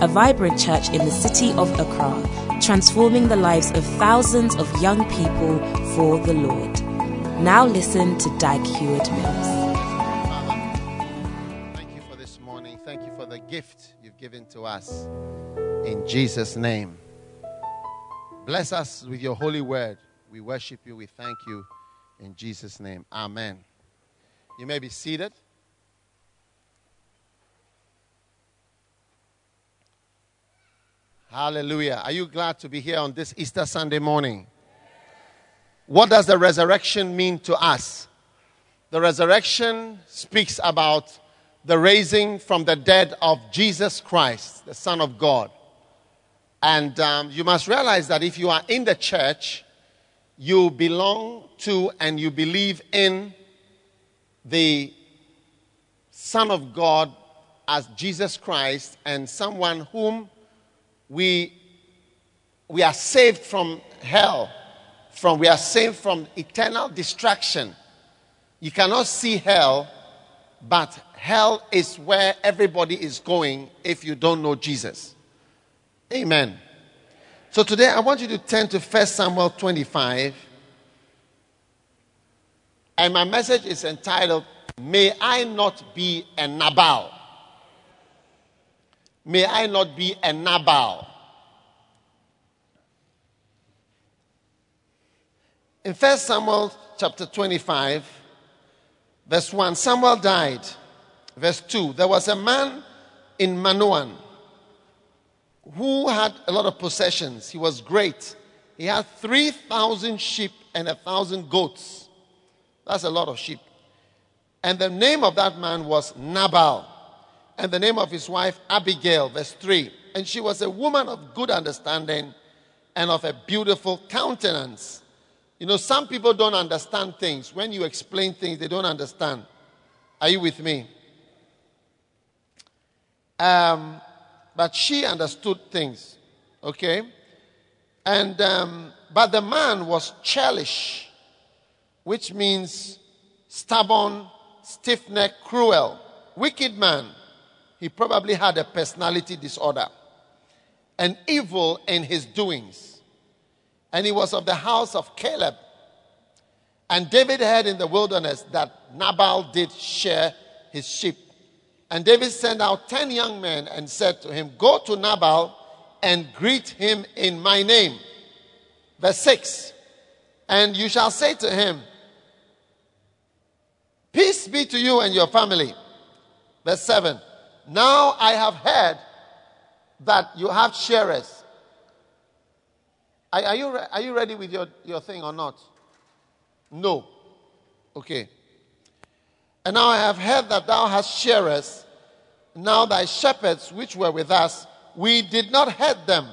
a vibrant church in the city of Accra, transforming the lives of thousands of young people for the Lord. Now listen to Dag Heward Mills. Thank you for this morning. Thank you for the gift you've given to us. In Jesus' name. Bless us with your holy word. We worship you. We thank you. In Jesus' name. Amen. You may be seated. Hallelujah. Are you glad to be here on this Easter Sunday morning? What does the resurrection mean to us? The resurrection speaks about the raising from the dead of Jesus Christ, the Son of God. And um, you must realize that if you are in the church, you belong to and you believe in the Son of God as Jesus Christ and someone whom we, we are saved from hell, from we are saved from eternal destruction. You cannot see hell, but hell is where everybody is going if you don't know Jesus. Amen. So today I want you to turn to 1 Samuel 25. And my message is entitled, May I Not Be a Nabal. May I not be a Nabal. In 1 Samuel chapter 25, verse 1, Samuel died. Verse 2, there was a man in Manoan who had a lot of possessions. He was great. He had 3,000 sheep and a 1,000 goats. That's a lot of sheep. And the name of that man was Nabal. And the name of his wife, Abigail, verse 3. And she was a woman of good understanding and of a beautiful countenance. You know, some people don't understand things. When you explain things, they don't understand. Are you with me? Um, but she understood things. Okay? And, um, but the man was churlish, which means stubborn, stiff necked, cruel, wicked man. He probably had a personality disorder and evil in his doings. And he was of the house of Caleb. And David heard in the wilderness that Nabal did share his sheep and David sent out 10 young men and said to him, Go to Nabal and greet him in my name. Verse 6 And you shall say to him, Peace be to you and your family. Verse 7 Now I have heard that you have sharers. Are, are, you, re- are you ready with your, your thing or not? No. Okay. And now I have heard that thou hast sharers. Now thy shepherds which were with us, we did not hurt them,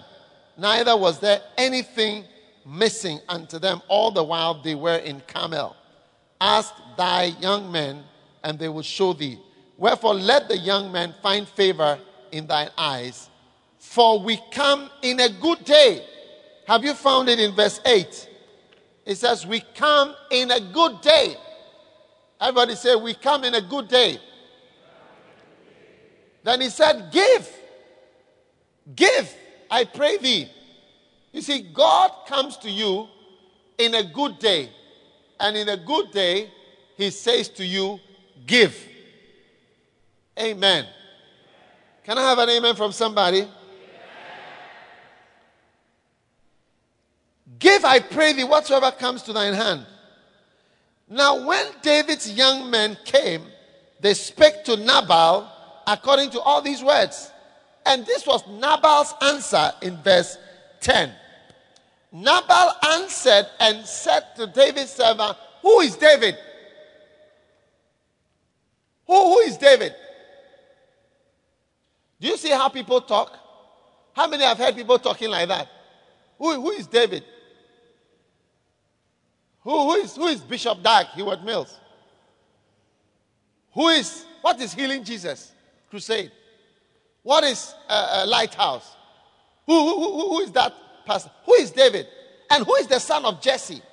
neither was there anything missing unto them all the while they were in Carmel. Ask thy young men, and they will show thee. Wherefore let the young man find favor in thine eyes, for we come in a good day. Have you found it in verse 8? It says, We come in a good day. Everybody say, We come in a good day. Then he said, Give. Give, I pray thee. You see, God comes to you in a good day. And in a good day, he says to you, Give. Amen. Can I have an amen from somebody? Give, I pray thee, whatsoever comes to thine hand. Now, when David's young men came, they spake to Nabal according to all these words. And this was Nabal's answer in verse 10. Nabal answered and said to David's servant, Who is David? Who, who is David? Do you see how people talk? How many have heard people talking like that? Who, who is David? Who, who, is, who is Bishop Dag Heward Mills? Who is, what is Healing Jesus Crusade? What is uh, uh, Lighthouse? Who, who, who, is that person? Who is David? And who is the son of Jesse?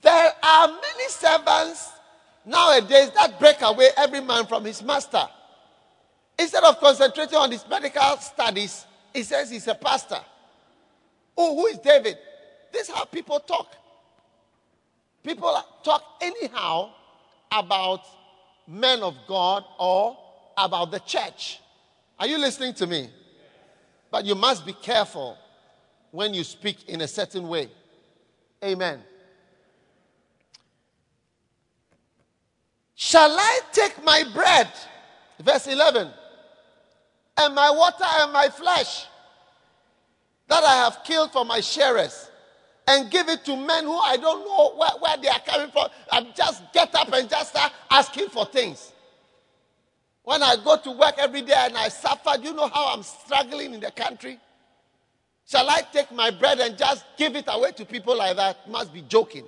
There are many servants nowadays that break away every man from his master. Instead of concentrating on his medical studies, he says he's a pastor. Oh, who is David? This is how people talk. People talk anyhow about men of God or about the church. Are you listening to me? But you must be careful when you speak in a certain way. Amen. Shall I take my bread, verse 11, and my water and my flesh that I have killed for my sharers, and give it to men who I don't know where, where they are coming from, and just get up and just start asking for things? When I go to work every day and I suffer, do you know how I'm struggling in the country? Shall I take my bread and just give it away to people like that? Must be joking.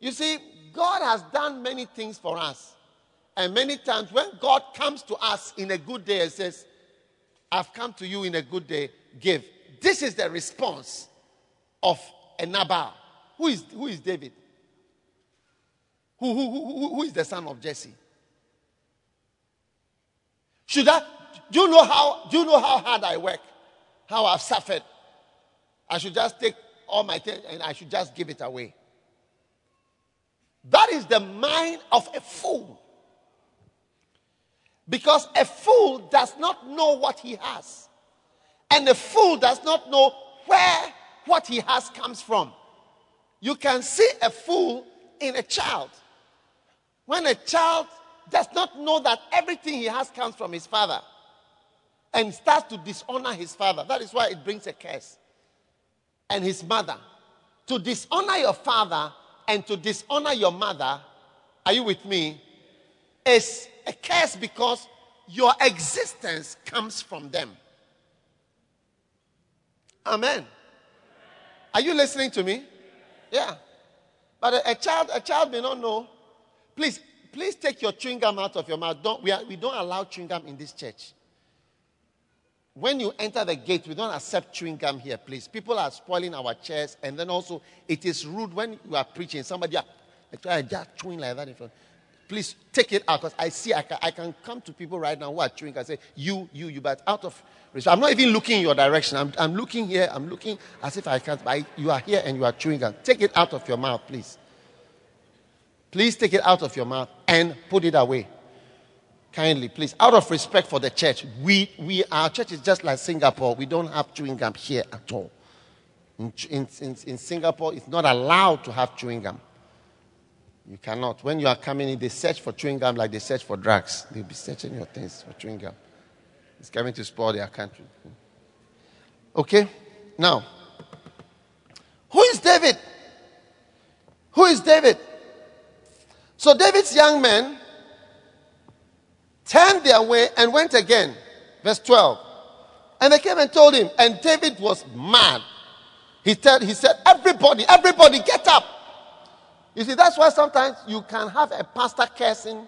You see, God has done many things for us. And many times when God comes to us in a good day and says, I've come to you in a good day, give. This is the response of a Nabal. Who is, who is David? Who, who, who, who is the son of Jesse? Should I? Do you know how? Do you know how hard I work? How I've suffered? I should just take all my things and I should just give it away. That is the mind of a fool. Because a fool does not know what he has. And a fool does not know where what he has comes from. You can see a fool in a child. When a child does not know that everything he has comes from his father and starts to dishonor his father. That is why it brings a curse. And his mother. To dishonor your father and to dishonor your mother, are you with me? Is a curse because your existence comes from them. Amen. Are you listening to me? Yeah. But a, a child, a child may not know. Please, please take your chewing gum out of your mouth. Don't, we, are, we don't allow chewing gum in this church. When you enter the gate, we don't accept chewing gum here, please. People are spoiling our chairs, and then also it is rude when you are preaching. Somebody are just chewing like that in front. Please take it out because I see I can, I can come to people right now who are chewing and say, You, you, you, but out of respect. I'm not even looking in your direction. I'm, I'm looking here. I'm looking as if I can't. I, you are here and you are chewing gum. Take it out of your mouth, please. Please take it out of your mouth and put it away. Kindly, please. Out of respect for the church, we, we our church is just like Singapore. We don't have chewing gum here at all. In, in, in Singapore, it's not allowed to have chewing gum. You cannot. When you are coming in, they search for chewing gum like they search for drugs. They'll be searching your things for chewing gum. It's coming to spoil their country. Okay? Now, who is David? Who is David? So David's young men turned their way and went again. Verse 12. And they came and told him, and David was mad. He, said, he said, Everybody, everybody, get up. You see, that's why sometimes you can have a pastor cursing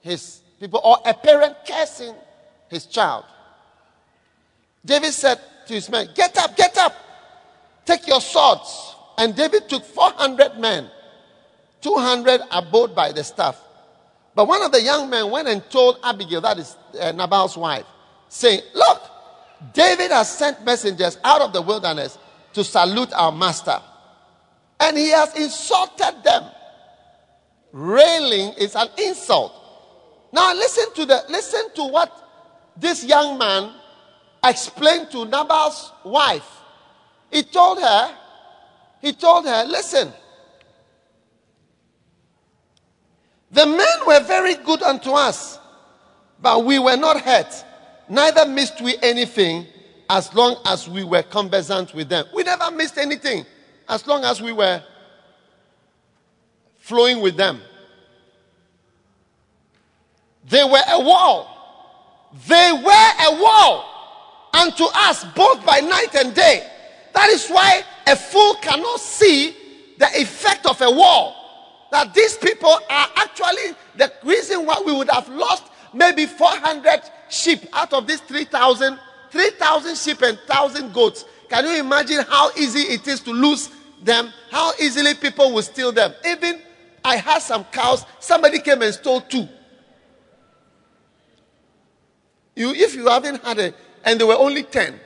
his people or a parent cursing his child. David said to his men, Get up, get up, take your swords. And David took 400 men 200 abode by the staff. But one of the young men went and told Abigail, that is uh, Nabal's wife, saying, Look, David has sent messengers out of the wilderness to salute our master. And he has insulted them. Railing is an insult. Now listen to the listen to what this young man explained to Nabal's wife. He told her, he told her, listen, The men were very good unto us, but we were not hurt, neither missed we anything as long as we were conversant with them. We never missed anything as long as we were flowing with them. They were a wall. They were a wall unto us both by night and day. That is why a fool cannot see the effect of a wall. That these people are actually the reason why we would have lost maybe 400 sheep out of these 3,000, 3,000 sheep and 1,000 goats. Can you imagine how easy it is to lose them? How easily people will steal them? Even I had some cows, somebody came and stole two. You, if you haven't had a, and there were only 10,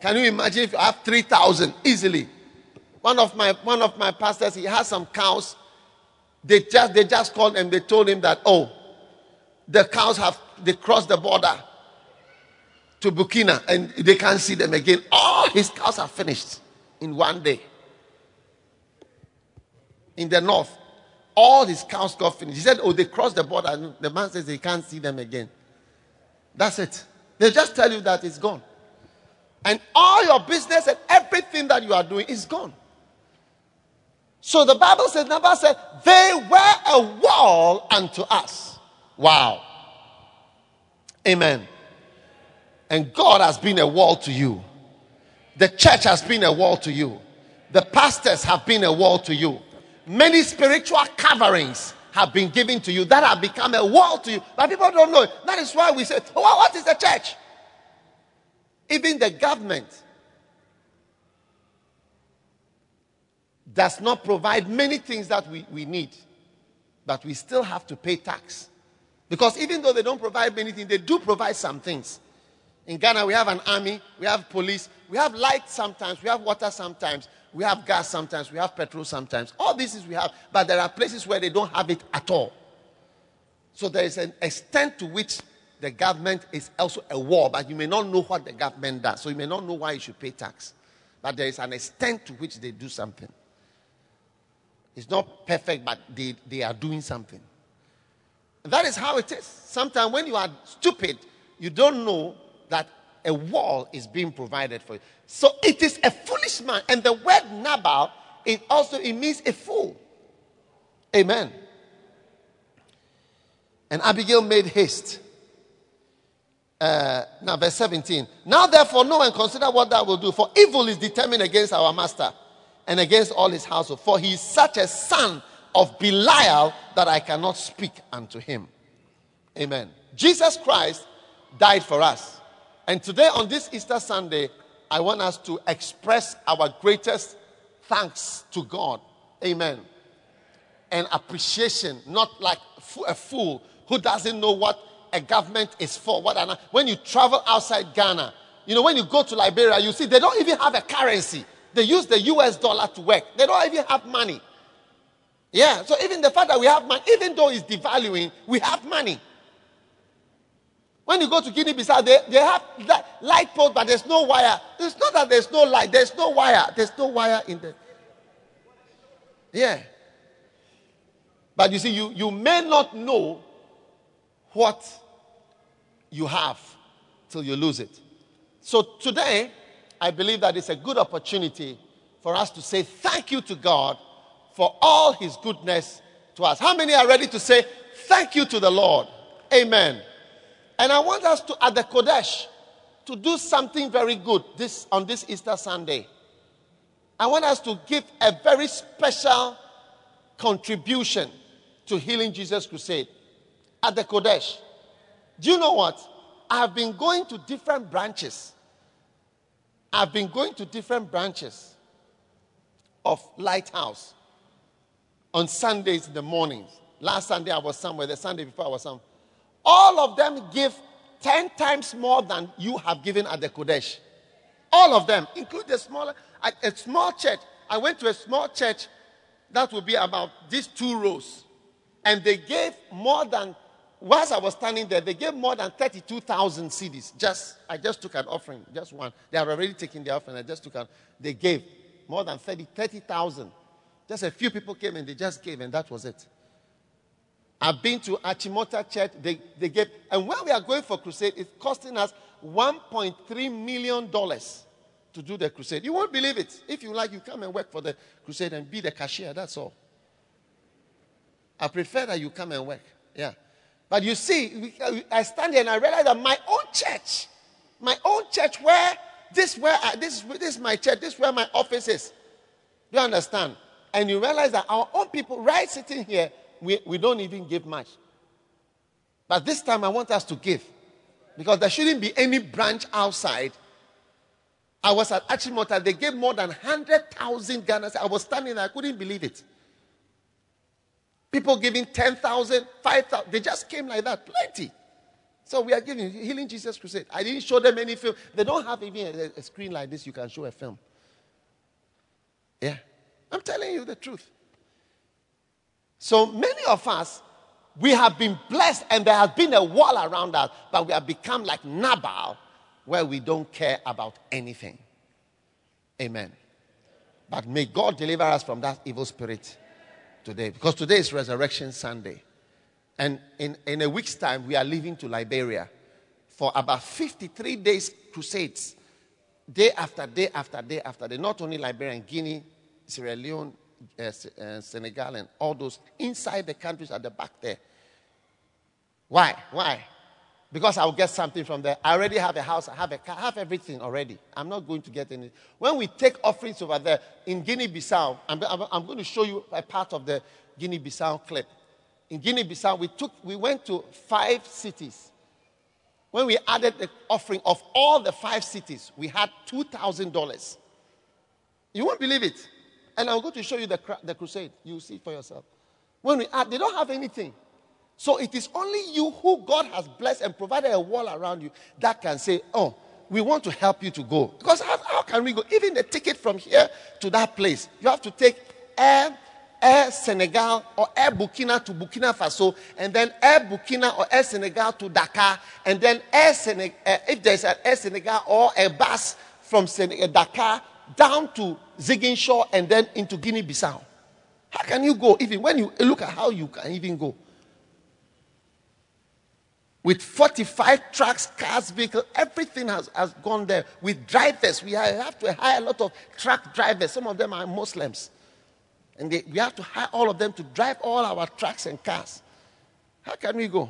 can you imagine if you have 3,000 easily? One of my, one of my pastors, he has some cows. They just, they just called and they told him that, oh, the cows have, they crossed the border to Burkina and they can't see them again. All his cows are finished in one day. In the north, all his cows got finished. He said, oh, they crossed the border. And The man says they can't see them again. That's it. They just tell you that it's gone. And all your business and everything that you are doing is gone. So the Bible says, number said, they were a wall unto us. Wow. Amen. And God has been a wall to you. The church has been a wall to you. The pastors have been a wall to you. Many spiritual coverings have been given to you that have become a wall to you. But people don't know. That is why we say, what is the church? Even the government does not provide many things that we, we need, but we still have to pay tax. Because even though they don't provide many things, they do provide some things. In Ghana, we have an army, we have police, we have light sometimes, we have water sometimes, we have gas sometimes, we have petrol sometimes. All these things we have, but there are places where they don't have it at all. So there is an extent to which the government is also a war, but you may not know what the government does. So you may not know why you should pay tax. But there is an extent to which they do something. It's not perfect, but they, they are doing something. That is how it is. Sometimes when you are stupid, you don't know that a wall is being provided for you. So it is a foolish man. And the word Nabal, it also it means a fool. Amen. And Abigail made haste. Uh, now, verse 17. Now, therefore, know and consider what thou will do, for evil is determined against our master and against all his household. For he is such a son of Belial that I cannot speak unto him. Amen. Jesus Christ died for us. And today, on this Easter Sunday, I want us to express our greatest thanks to God. Amen. And appreciation, not like a fool who doesn't know what a government is for. What an, when you travel outside Ghana, you know, when you go to Liberia, you see they don't even have a currency. They use the US dollar to work. They don't even have money. Yeah, so even the fact that we have money, even though it's devaluing, we have money. When you go to Guinea Bissau, they, they have light poles, but there's no wire. It's not that there's no light, there's no wire. There's no wire in there. Yeah. But you see, you, you may not know what you have till you lose it. So today, I believe that it's a good opportunity for us to say thank you to God for all his goodness to us. How many are ready to say thank you to the Lord? Amen. And I want us to, at the Qodesh, to do something very good this, on this Easter Sunday. I want us to give a very special contribution to Healing Jesus Crusade at the Qodesh. Do you know what? I have been going to different branches. I've been going to different branches of Lighthouse on Sundays in the mornings. Last Sunday I was somewhere, the Sunday before I was somewhere. All of them give 10 times more than you have given at the Qodesh. All of them, include the smaller, a small church. I went to a small church that would be about these two rows. And they gave more than, whilst I was standing there, they gave more than 32,000 cedis. Just, I just took an offering, just one. They have already taken the offering. I just took an, they gave more than 30, 30,000. Just a few people came and they just gave, and that was it. I've been to Achimota Church. They, they gave, and when we are going for crusade, it's costing us $1.3 million to do the crusade. You won't believe it. If you like, you come and work for the crusade and be the cashier. That's all. I prefer that you come and work. Yeah. But you see, uh, I stand here and I realize that my own church, my own church, where this where I, this this is my church, this is where my office is. Do you understand? And you realize that our own people, right sitting here, we, we don't even give much. But this time I want us to give. Because there shouldn't be any branch outside. I was at Achimota, they gave more than 100,000 Ghana. I was standing there, I couldn't believe it. People giving 10,000, 5,000. They just came like that. Plenty. So we are giving Healing Jesus Crusade. I didn't show them any film. They don't have even a, a screen like this you can show a film. Yeah. I'm telling you the truth. So many of us, we have been blessed and there has been a wall around us, but we have become like Nabal, where we don't care about anything. Amen. But may God deliver us from that evil spirit today, because today is Resurrection Sunday. And in, in a week's time, we are leaving to Liberia for about 53 days crusades, day after day after day after day. Not only Liberia and Guinea, Sierra Leone, uh, Senegal, and all those inside the countries at the back there. Why? Why? Because I'll get something from there. I already have a house, I have a car, I have everything already. I'm not going to get any. When we take offerings over there in Guinea Bissau, I'm, I'm, I'm going to show you a part of the Guinea Bissau clip. In Guinea Bissau, we, took, we went to five cities. When we added the offering of all the five cities, we had $2,000. You won't believe it. And I'm going to show you the, the crusade. You'll see for yourself. When we add, they don't have anything. So it is only you who God has blessed and provided a wall around you that can say, Oh, we want to help you to go. Because how, how can we go? Even the ticket from here to that place, you have to take Air, Air Senegal or Air Burkina to Burkina Faso, and then Air Burkina or Air Senegal to Dakar, and then Air Senegal, uh, if there's an Air Senegal or a bus from Senegal, Dakar down to Ziguinchor and then into Guinea Bissau. How can you go? Even when you look at how you can even go. With 45 trucks, cars, vehicles, everything has, has gone there. With drivers, we have to hire a lot of truck drivers. Some of them are Muslims. And they, we have to hire all of them to drive all our trucks and cars. How can we go?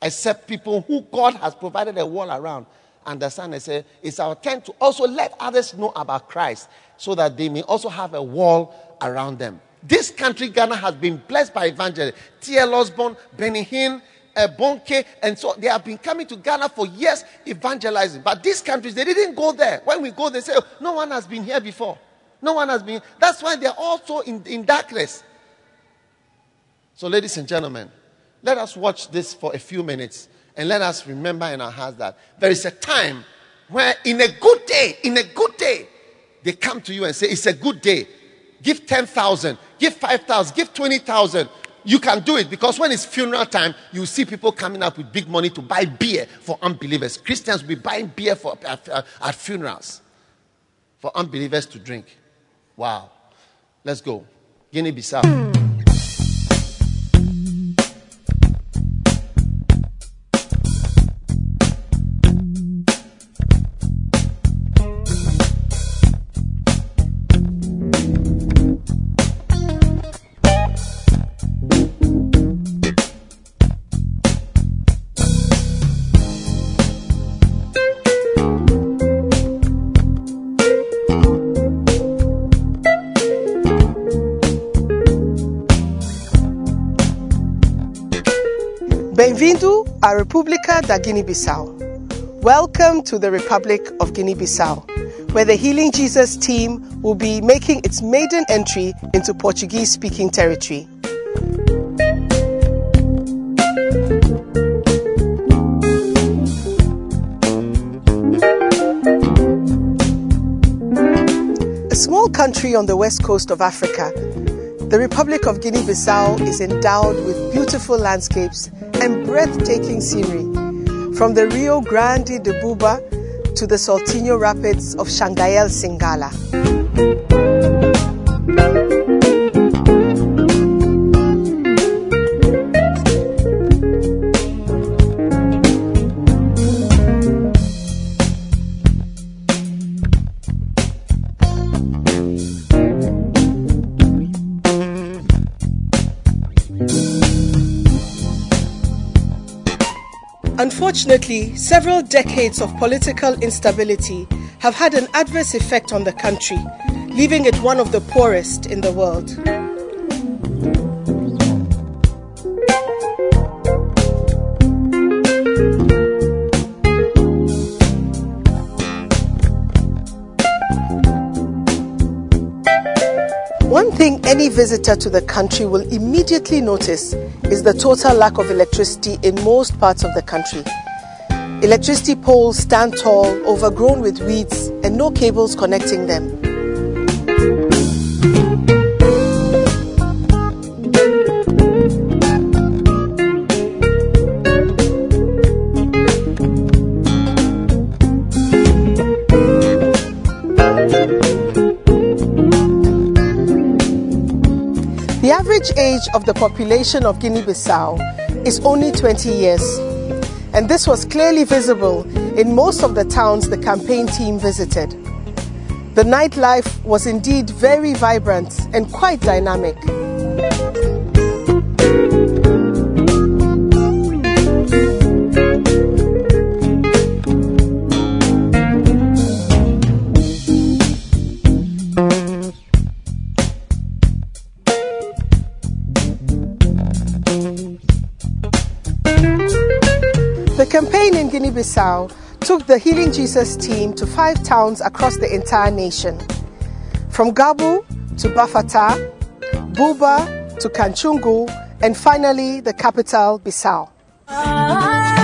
Except people who God has provided a wall around understand and say, it's our turn to also let others know about Christ so that they may also have a wall around them. This country, Ghana, has been blessed by evangelists. T.L. Osborn, Benny Hinn, uh, Bonnke, and so they have been coming to Ghana for years evangelizing. But these countries, they didn't go there. When we go, they say, oh, no one has been here before. No one has been. That's why they're also in, in darkness. So, ladies and gentlemen, let us watch this for a few minutes and let us remember in our hearts that there is a time where, in a good day, in a good day, they come to you and say, It's a good day. Give 10,000, give 5,000, give 20,000. You can do it because when it's funeral time, you see people coming up with big money to buy beer for unbelievers. Christians will be buying beer for, at, at funerals for unbelievers to drink. Wow. Let's go. Guinea Bissau. Da Guiné-Bissau. Welcome to the Republic of Guinea-Bissau, where the Healing Jesus team will be making its maiden entry into Portuguese-speaking territory. A small country on the west coast of Africa, the Republic of Guinea Bissau is endowed with beautiful landscapes and breathtaking scenery, from the Rio Grande de Buba to the Saltinho Rapids of Shangael Singala. Unfortunately, several decades of political instability have had an adverse effect on the country, leaving it one of the poorest in the world. One thing any visitor to the country will immediately notice is the total lack of electricity in most parts of the country. Electricity poles stand tall, overgrown with weeds, and no cables connecting them. Average age of the population of Guinea Bissau is only 20 years, and this was clearly visible in most of the towns the campaign team visited. The nightlife was indeed very vibrant and quite dynamic. The Healing Jesus team to five towns across the entire nation. From Gabu to Bafata, Buba to Canchungo, and finally the capital, Bissau. Ah,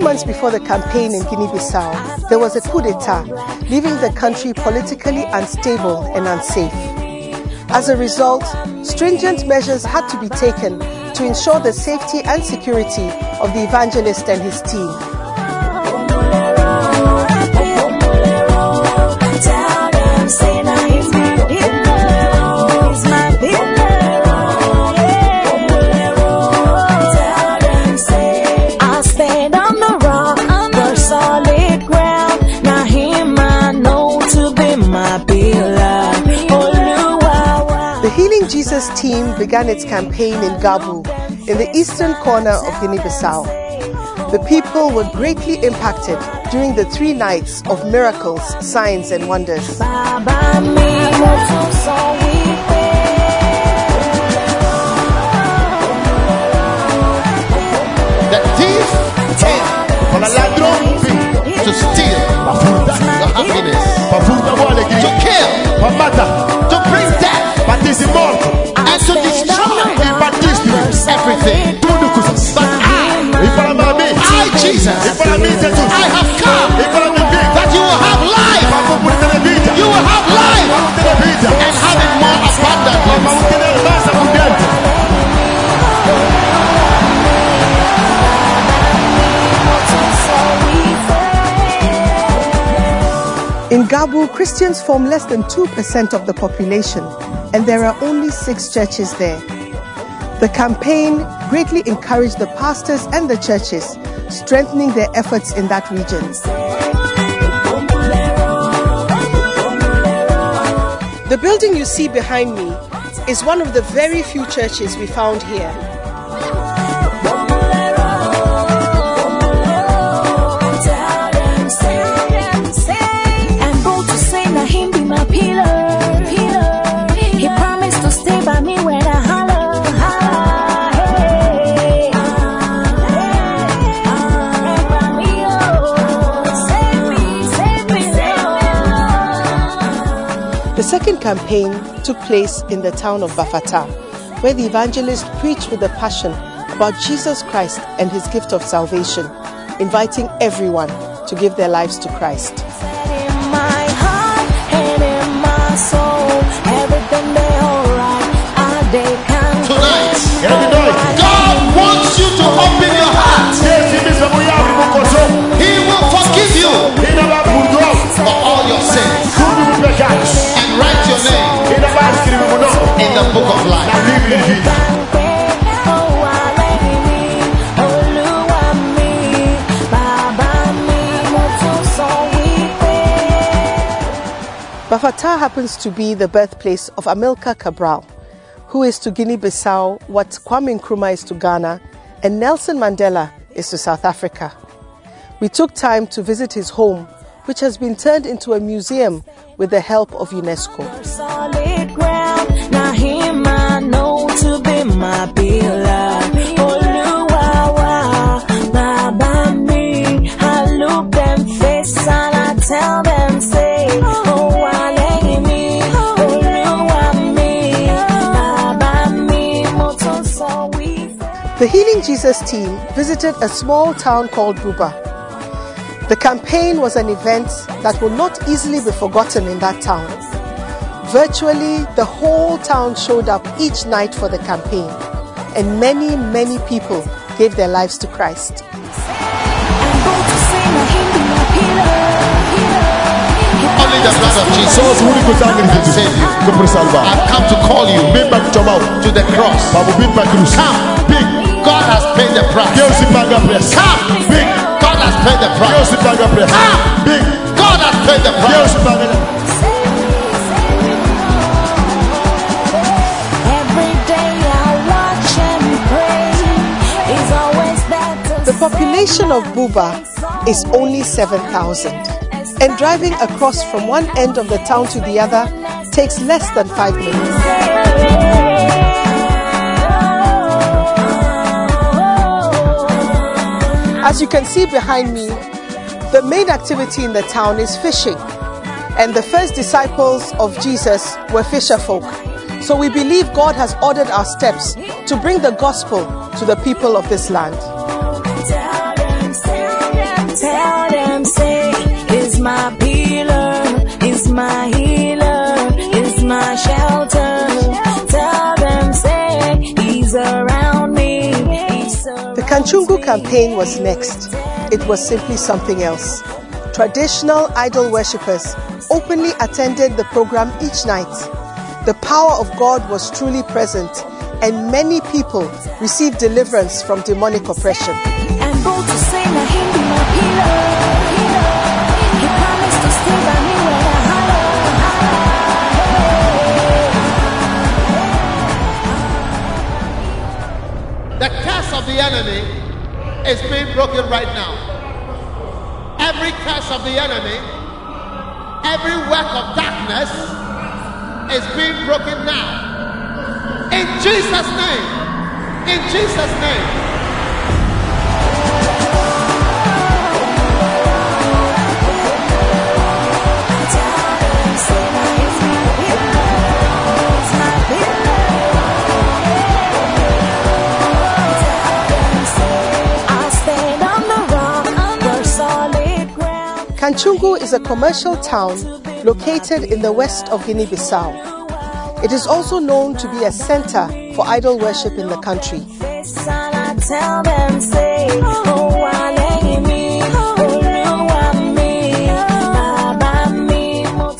months before the campaign in Guinea Bissau, there was a coup d'etat, leaving the country politically unstable and unsafe. As a result, stringent measures had to be taken to ensure the safety and security of the evangelist and his team. Healing Jesus team began its campaign in Gabu, in the eastern corner of Guinea Bissau. The people were greatly impacted during the three nights of miracles, signs, and wonders. Bàbá mi mo tún. The thief came Con el ladrón to steal para furtar, your happiness, to kill, para matar, to bring death, para dizer morto and to destroy e para destruir everything. tudo coisas. But I, E para mim, I, Jesus, e para mim Jesus, I have come. Para mim vida, that you will have life, you will have life, and have it more abundantly. In Gabu, Christians form less than 2% of the population, and there are only six churches there. The campaign greatly encouraged the pastors and the churches, strengthening their efforts in that region. The building you see behind me is one of the very few churches we found here. And stay by me when I holler. The second campaign took place in the town of Bafata, where the evangelist preached with a passion about Jesus Christ and his gift of salvation, inviting everyone to give their lives to Christ. God wants you to open your heart. He will forgive you all your sins and write your name in the book of life. Bafata happens to be the birthplace of Amilcar Cabral, who is to Guinea Bissau what Kwame Nkrumah is to Ghana and Nelson Mandela is to South Africa. We took time to visit his home, which has been turned into a museum with the help of UNESCO. The Healing Jesus team visited a small town called Buba. The campaign was an event that will not easily be forgotten in that town. Virtually, the whole town showed up each night for the campaign, and many, many people gave their lives to Christ. I'm going to say my him be my pillar, pillar. Only the blood of Jesus Só se único sangue de can save you. que pode salvar. I've come to call you Vem para to the cross. para vir para a cruz. Come. Vem. God has paid the price. Deus se paga a preço. Come. Vem. God has paid the Deus price. se paga a preço. Vem. God has paid the price. se paga a preço. Every day I watch and pray. Is always that The population of Buba is only 7,000, and driving across from one end of the town to the other takes less than five minutes. As you can see behind me, the main activity in the town is fishing, and the first disciples of Jesus were fisher folk. So we believe God has ordered our steps to bring the gospel to the people of this land. Tell them, say, is my pillar, is my healer, is my shelter. Tell them, say, he's he's around The Canchungo campaign was next. It was simply something else. Traditional idol worshippers openly attended the program each night. The power of God was truly present, and many people received deliverance from demonic oppression. And go to say, now him be my pillar, pillar. He promised to stay by me when I holler, The curse of the enemy is being broken right now. Every curse of the enemy, every work of darkness is being broken now. In Jesus' name. In Jesus' name. Ground. Canchungo is a commercial town located in the west of Guinea Bissau. It is also known to be a center for idol worship in the country.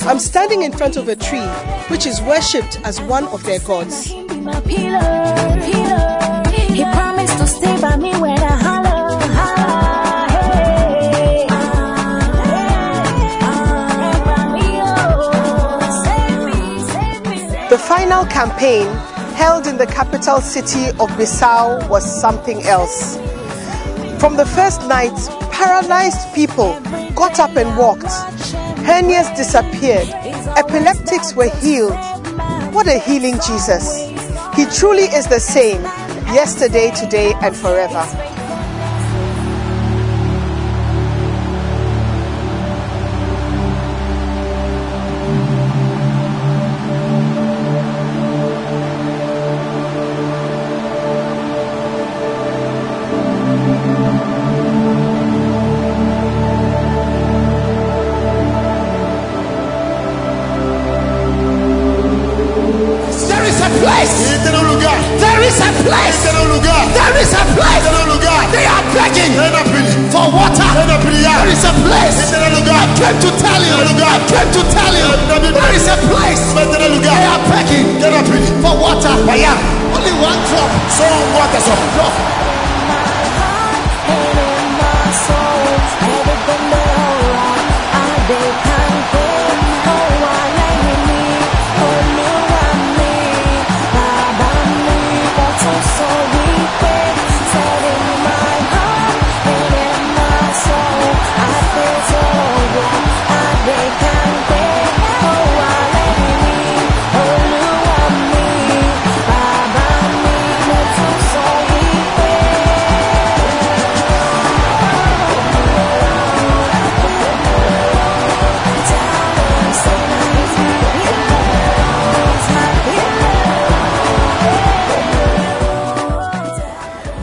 I'm standing in front of a tree which is worshipped as one of their gods. Final campaign, held in the capital city of Bissau, was something else. From the first night, paralyzed people got up and walked. Hernias disappeared. Epileptics were healed. What a healing Jesus! He truly is the same, yesterday, today, and forever. I came to tell you. There is a place. They are begging Tem na pilha. for water. Only one drop. Um bota só. Drop.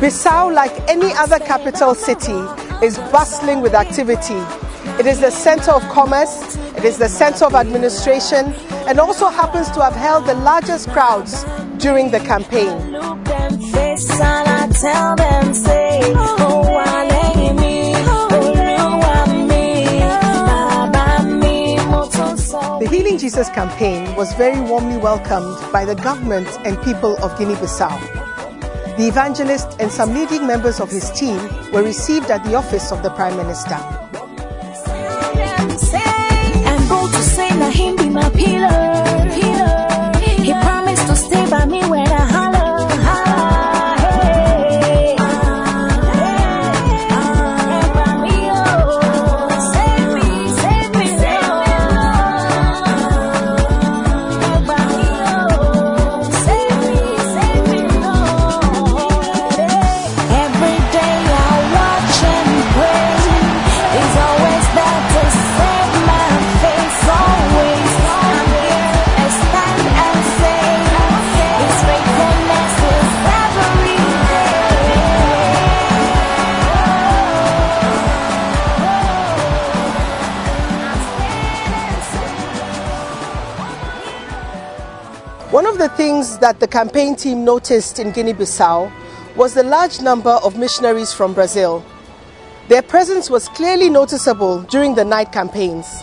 Bissau, like any other capital city, is bustling with activity. It is the center of commerce, it is the center of administration, and also happens to have held the largest crowds during the campaign. The Healing Jesus campaign was very warmly welcomed by the government and people of Guinea Bissau. The evangelist and some leading members of his team were received at the office of the Prime Minister. That the campaign team noticed in Guinea Bissau was the large number of missionaries from Brazil. Their presence was clearly noticeable during the night campaigns.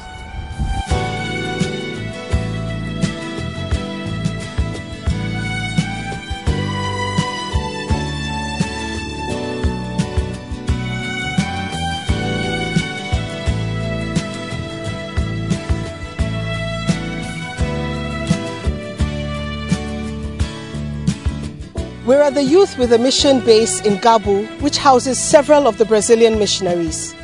We're at the youth with a mission base in Gabu, which houses several of the Brazilian missionaries.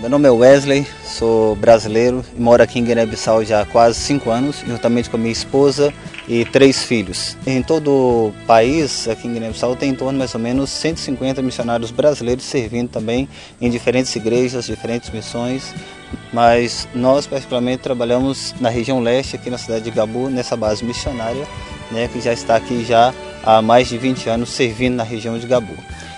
Meu nome é Wesley, sou brasileiro e moro aqui em Guiné-Bissau já há quase cinco anos, juntamente com a minha esposa e três filhos. Em todo o país, aqui em Guiné-Bissau, tem em torno mais ou menos 150 missionários brasileiros servindo também em diferentes igrejas, diferentes missões, mas nós particularmente trabalhamos na região leste, aqui na cidade de Gabu, nessa base missionária, né, que já está aqui já há mais de 20 anos servindo na região de Gabu.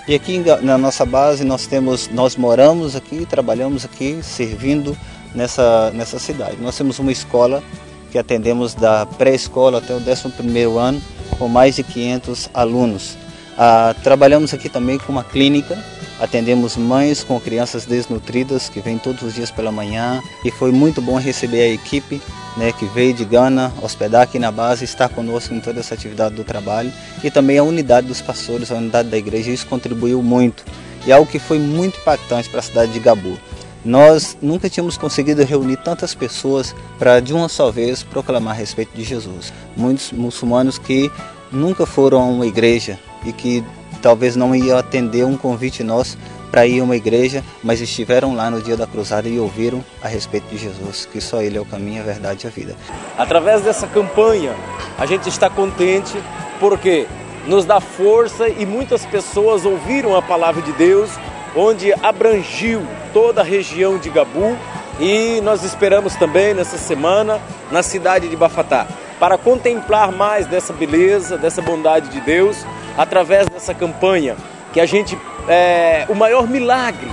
E aqui na nossa base nós temos, nós moramos aqui, trabalhamos aqui, servindo nessa, nessa cidade. Nós temos uma escola que atendemos da pré-escola até o 11º ano, com mais de 500 alunos. Ah, trabalhamos aqui também com uma clínica, atendemos mães com crianças desnutridas que vêm todos os dias pela manhã e foi muito bom receber a equipe né, que veio de Gana hospedar aqui na base, estar conosco em toda essa atividade do trabalho e também a unidade dos pastores, a unidade da igreja, isso contribuiu muito e algo que foi muito impactante para a cidade de Gabu. Nós nunca tínhamos conseguido reunir tantas pessoas para de uma só vez proclamar a respeito de Jesus. Muitos muçulmanos que nunca foram a uma igreja e que talvez não iam atender um convite nosso para ir a uma igreja, mas estiveram lá no dia da cruzada e ouviram a respeito de Jesus, que só Ele é o caminho, a verdade e a vida. Através dessa campanha, a gente está contente porque nos dá força e muitas pessoas ouviram a palavra de Deus, onde abrangiu toda a região de Gabu e nós esperamos também nessa semana na cidade de Bafatá para contemplar mais dessa beleza, dessa bondade de Deus através dessa campanha que a gente é, o maior milagre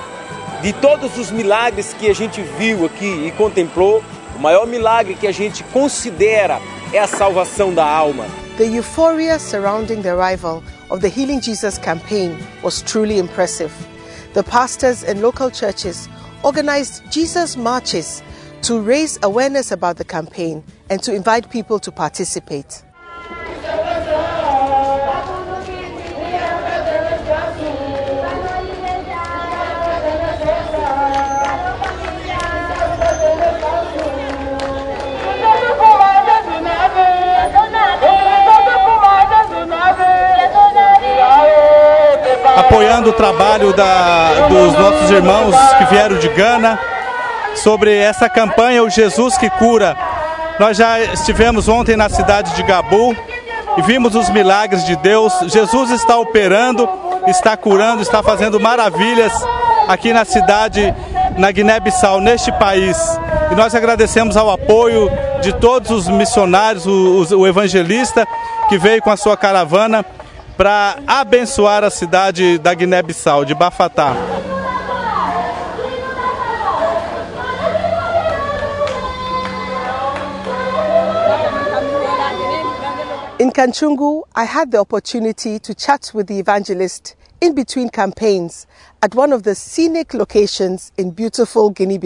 de todos os milagres que a gente viu aqui e contemplou, o maior milagre que a gente considera é a salvação da alma. The euphoria surrounding the arrival of the Healing Jesus campaign was truly impressive. The pastors and local churches organized Jesus marches to raise awareness about the campaign and to invite people to participate. Apoiando o trabalho da, dos nossos irmãos que vieram de Gana sobre essa campanha O Jesus que Cura. Nós já estivemos ontem na cidade de Gabu e vimos os milagres de Deus. Jesus está operando, está curando, está fazendo maravilhas aqui na cidade, na Guiné-Bissau, neste país. E nós agradecemos ao apoio de todos os missionários, o, o evangelista que veio com a sua caravana para abençoar a cidade da Guiné-Bissau, de Bafatá. In Kanchungu, I had the opportunity to chat with the evangelist in between campaigns at one of the scenic locations in beautiful Guinea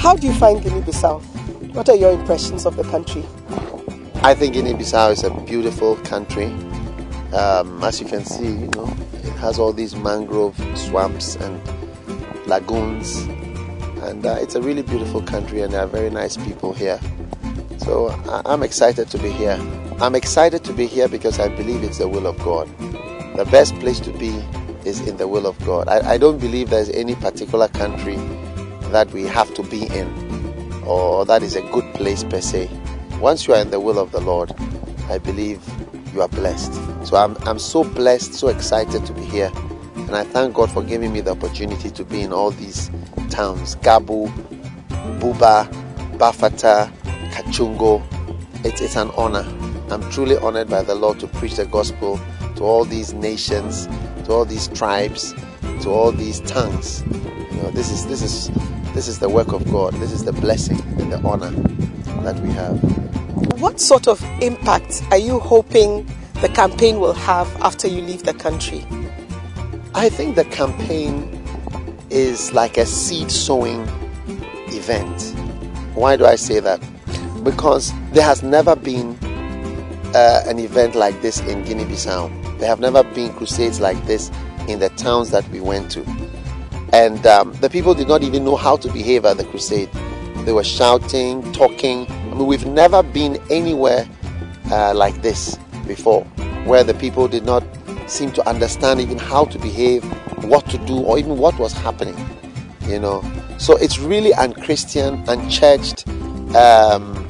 How do you find Guinea Bissau? What are your impressions of the country? I think Guinea-Bissau is a beautiful country. Um, as you can see, you know, it has all these mangrove swamps and lagoons, and uh, it's a really beautiful country, and there are very nice people here. So I- I'm excited to be here. I'm excited to be here because I believe it's the will of God. The best place to be is in the will of God. I, I don't believe there's any particular country that we have to be in or that is a good place per se. Once you are in the will of the Lord, I believe you are blessed. So I'm, I'm so blessed, so excited to be here. And I thank God for giving me the opportunity to be in all these towns Gabu, Buba, Bafata, Canchungo. It's, it's an honor. I'm truly honored by the Lord to preach the gospel to all these nations, to all these tribes, to all these tongues. You know, this is this is this is the work of God. This is the blessing and the honor that we have. What sort of impact are you hoping the campaign will have after you leave the country? I think the campaign is like a seed sowing event. Why do I say that? Because there has never been uh, an event like this in Guinea Bissau. There have never been crusades like this in the towns that we went to. And um, the people did not even know how to behave at the crusade. They were shouting, talking. I mean, we've never been anywhere uh, like this before, where the people did not seem to understand even how to behave, what to do, or even what was happening. You know, so it's really unchristian, unchurched, um,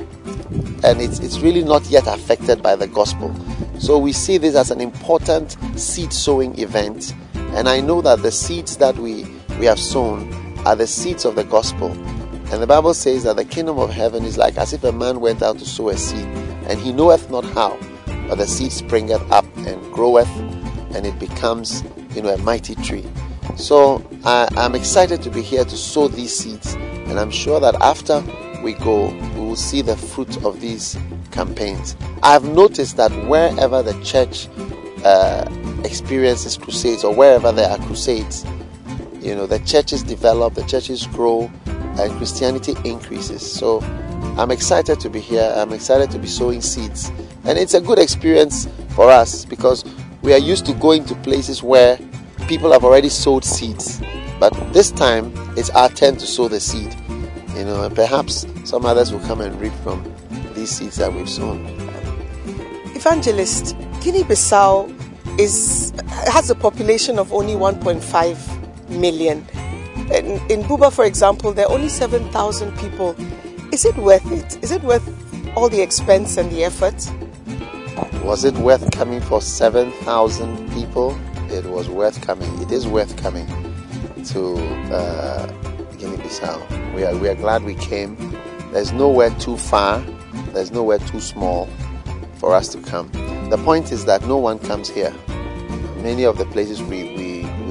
and it's it's really not yet affected by the gospel. So we see this as an important seed sowing event, and I know that the seeds that we we have sown are the seeds of the gospel. And the Bible says that the kingdom of heaven is like as if a man went out to sow a seed, and he knoweth not how, but the seed springeth up and groweth, and it becomes, you know, a mighty tree. So I, I'm excited to be here to sow these seeds, and I'm sure that after we go, we will see the fruit of these campaigns. I have noticed that wherever the church uh, experiences crusades, or wherever there are crusades, you know, the churches develop, the churches grow, and Christianity increases. So I'm excited to be here. I'm excited to be sowing seeds. And it's a good experience for us because we are used to going to places where people have already sowed seeds. But this time it's our turn to sow the seed. You know, and perhaps some others will come and reap from these seeds that we've sown. Evangelist, Guinea-Bissau is has a population of only 1.5 million. In, in Buba, for example, there are only 7,000 people. Is it worth it? Is it worth all the expense and the effort? Was it worth coming for 7,000 people? It was worth coming. It is worth coming to uh, Guinea Bissau. We are, we are glad we came. There's nowhere too far, there's nowhere too small for us to come. The point is that no one comes here. Many of the places we, we,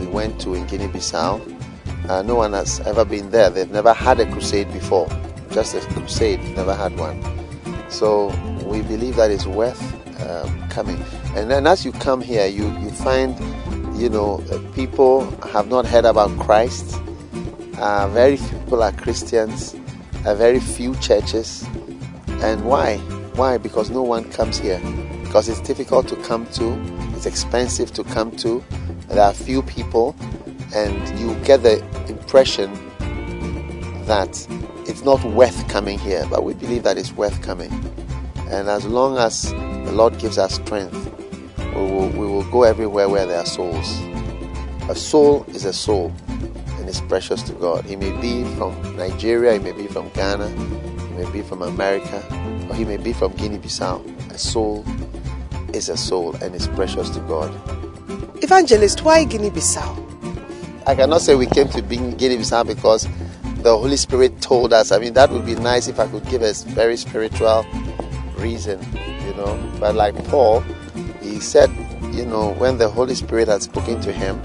we went to in Guinea Bissau, Uh, no one has ever been there. They've never had a crusade before. Just a crusade, never had one. So we believe that it's worth um, coming. And then as you come here, you, you find, you know, uh, people have not heard about Christ. Uh, very few people are Christians. Uh, very few churches. And why? Why? Because no one comes here. Because it's difficult to come to. It's expensive to come to. There are few people, and you get the impression that it's not worth coming here. But we believe that it's worth coming. And as long as the Lord gives us strength, we will, we will go everywhere where there are souls. A soul is a soul and is precious to God. He may be from Nigeria, he may be from Ghana, he may be from America, or he may be from Guinea Bissau. A soul is a soul and is precious to God. Evangelist, why Guinea Bissau? I cannot say we came to Guinea Bissau because the Holy Spirit told us. I mean, that would be nice if I could give a very spiritual reason, you know. But like Paul, he said, you know, when the Holy Spirit had spoken to him,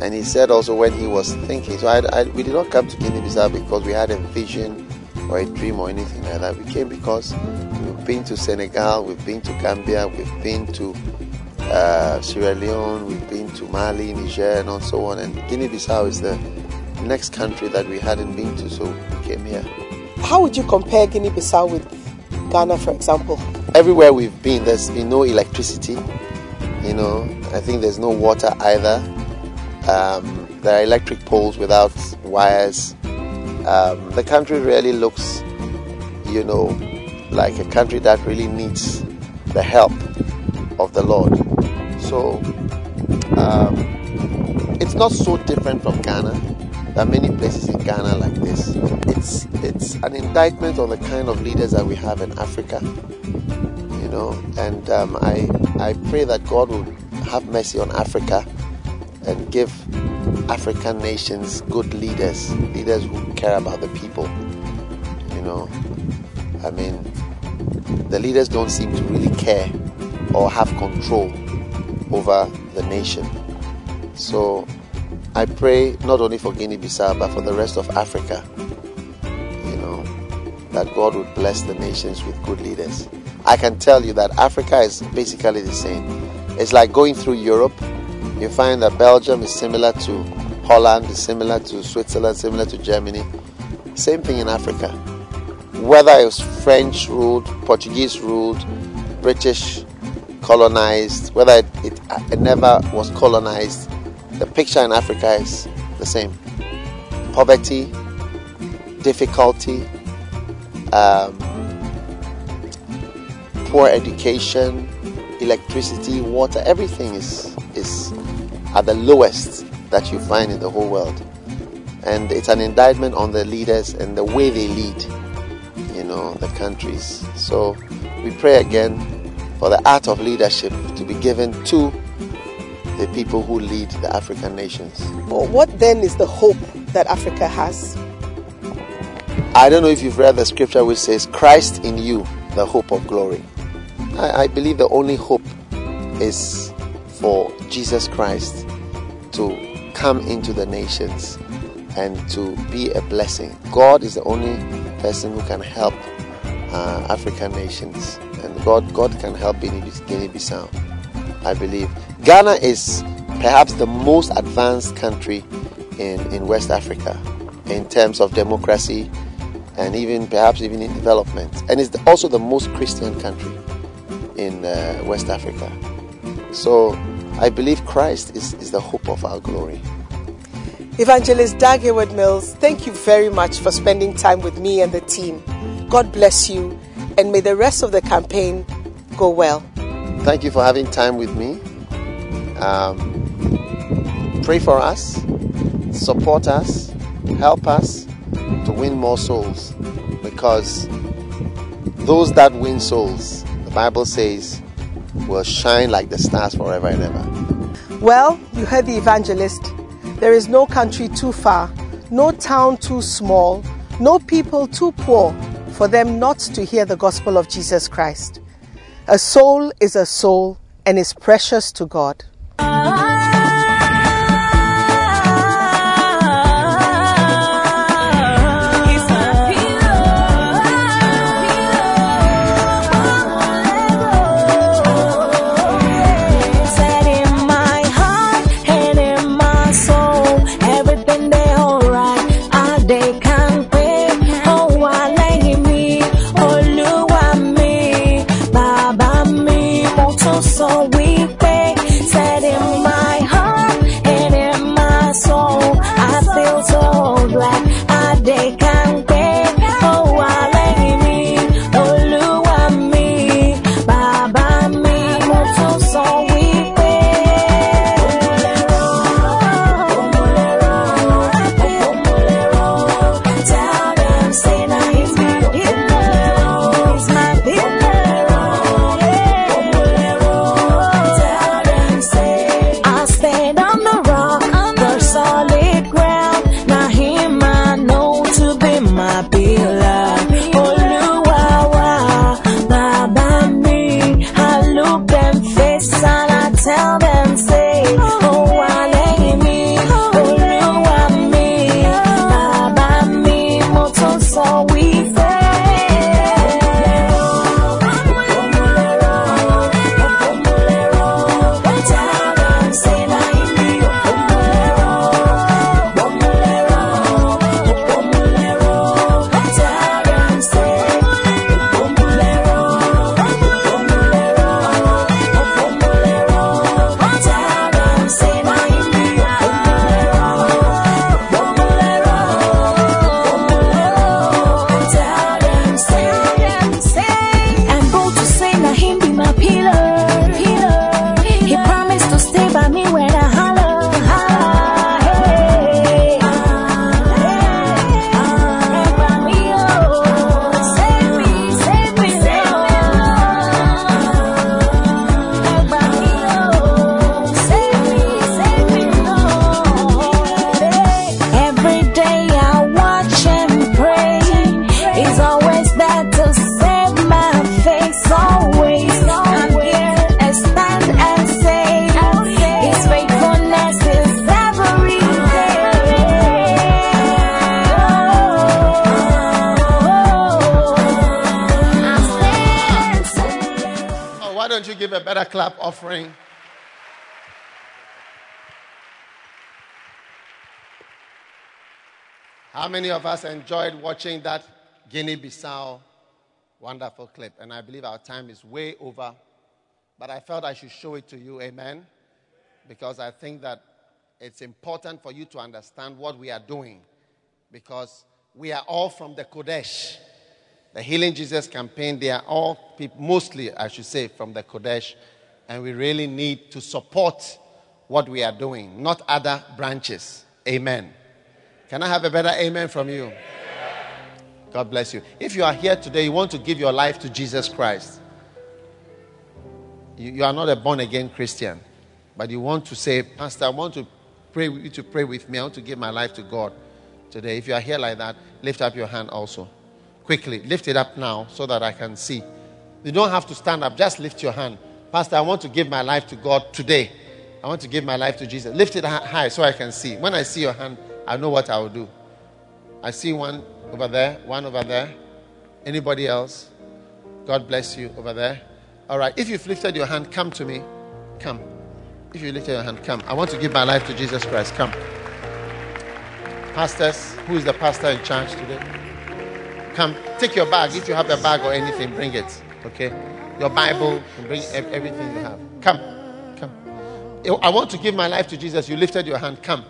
and he said also when he was thinking. So I, I, we did not come to Guinea-Bissau because we had a vision or a dream or anything like that. We came because we've been to Senegal, we've been to Gambia, we've been to uh, Sierra Leone, we've been to Mali, Niger, and so on. And Guinea-Bissau is the next country that we hadn't been to, so we came here. How would you compare Guinea-Bissau with Ghana, for example? Everywhere we've been, there's been no electricity. You know, I think there's no water either. Um, there are electric poles without wires. Um, the country really looks, you know, like a country that really needs the help of the Lord. So um, it's not so different from Ghana. There are many places in Ghana like this. It's it's an indictment on the kind of leaders that we have in Africa. You know, and um, I I pray that God will have mercy on Africa and give African nations good leaders, leaders who care about the people. You know, I mean, the leaders don't seem to really care or have control over the nation. So I pray not only for Guinea Bissau but for the rest of Africa, you know, that God would bless the nations with good leaders. I can tell you that Africa is basically the same. It's like going through Europe. You find that Belgium is similar to Holland, is similar to Switzerland, similar to Germany. Same thing in Africa. Whether it was French ruled, Portuguese ruled, British colonized, whether it, it, it never was colonized, the picture in Africa is the same. Poverty, difficulty, um, poor education, electricity, water, everything is, is at the lowest that you find in the whole world. And it's an indictment on the leaders and the way they lead, you know, the countries. So we pray again for the art of leadership to be given to the people who lead the African nations. Well, what then is the hope that Africa has? I don't know if you've read the scripture which says, Christ in you, the hope of glory. I, I believe the only hope is for Jesus Christ to come into the nations and to be a blessing. God is the only person who can help uh, African nations, and God, God can help Guinea-Bissau. I believe Ghana is perhaps the most advanced country in, in West Africa in terms of democracy and even perhaps even in development, and it's also the most Christian country in uh, West Africa. So I believe Christ is, is the hope of our glory. Evangelist Dag Heward Mills, thank you very much for spending time with me and the team. God bless you, and may the rest of the campaign go well. Thank you for having time with me. Um, pray for us, support us, help us to win more souls because those that win souls, the Bible says, will shine like the stars forever and ever. Well, you heard the evangelist. There is no country too far, no town too small, no people too poor for them not to hear the gospel of Jesus Christ. A soul is a soul and is precious to God. A better clap offering? How many of us enjoyed watching that Guinea Bissau wonderful clip? And I believe our time is way over, but I felt I should show it to you, amen? Because I think that it's important for you to understand what we are doing because we are all from the Qodesh. The Healing Jesus campaign, they are all people, mostly, I should say, from the Qodesh. And we really need to support what we are doing, not other branches. Amen. Can I have a better amen from you? God bless you. If you are here today, you want to give your life to Jesus Christ. You, you are not a born again Christian, but you want to say, Pastor, I want to pray with you to pray with me. I want to give my life to God today. If you are here like that, lift up your hand also. Quickly, lift it up now so that I can see. You don't have to stand up, just lift your hand. Pastor, I want to give my life to God today. I want to give my life to Jesus. Lift it high so I can see. When I see your hand, I know what I will do. I see one over there, one over there. Anybody else? God bless you over there. All right. If you've lifted your hand, come to me. Come. If you lifted your hand, come. I want to give my life to Jesus Christ. Come. Pastors, who is the pastor in charge today? Come. Take your bag. If you have a bag or anything, bring it. Okay? Your Bible, bring everything you have. Come. Come. Eh, I want to give my life to Jesus. You lifted your hand. Come.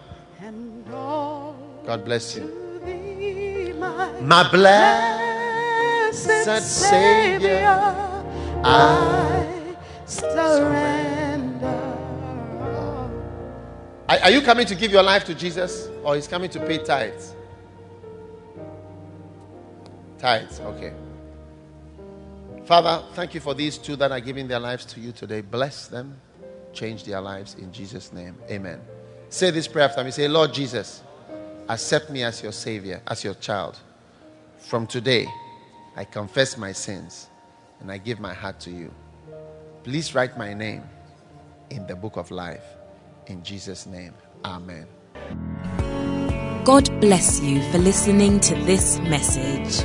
God bless you. My blessed Savior, I Are, are you coming to give your life to Jesus or is coming to pay tithes? Tithes, okay. Father, thank you for these two that are giving their lives to you today. Bless them, change their lives in Jesus' name. Amen. Say this prayer after me. Say, Lord Jesus, accept me as your Savior, as your child. From today, I confess my sins and I give my heart to you. Please write my name in the book of life. In Jesus' name, Amen. God bless you for listening to this message.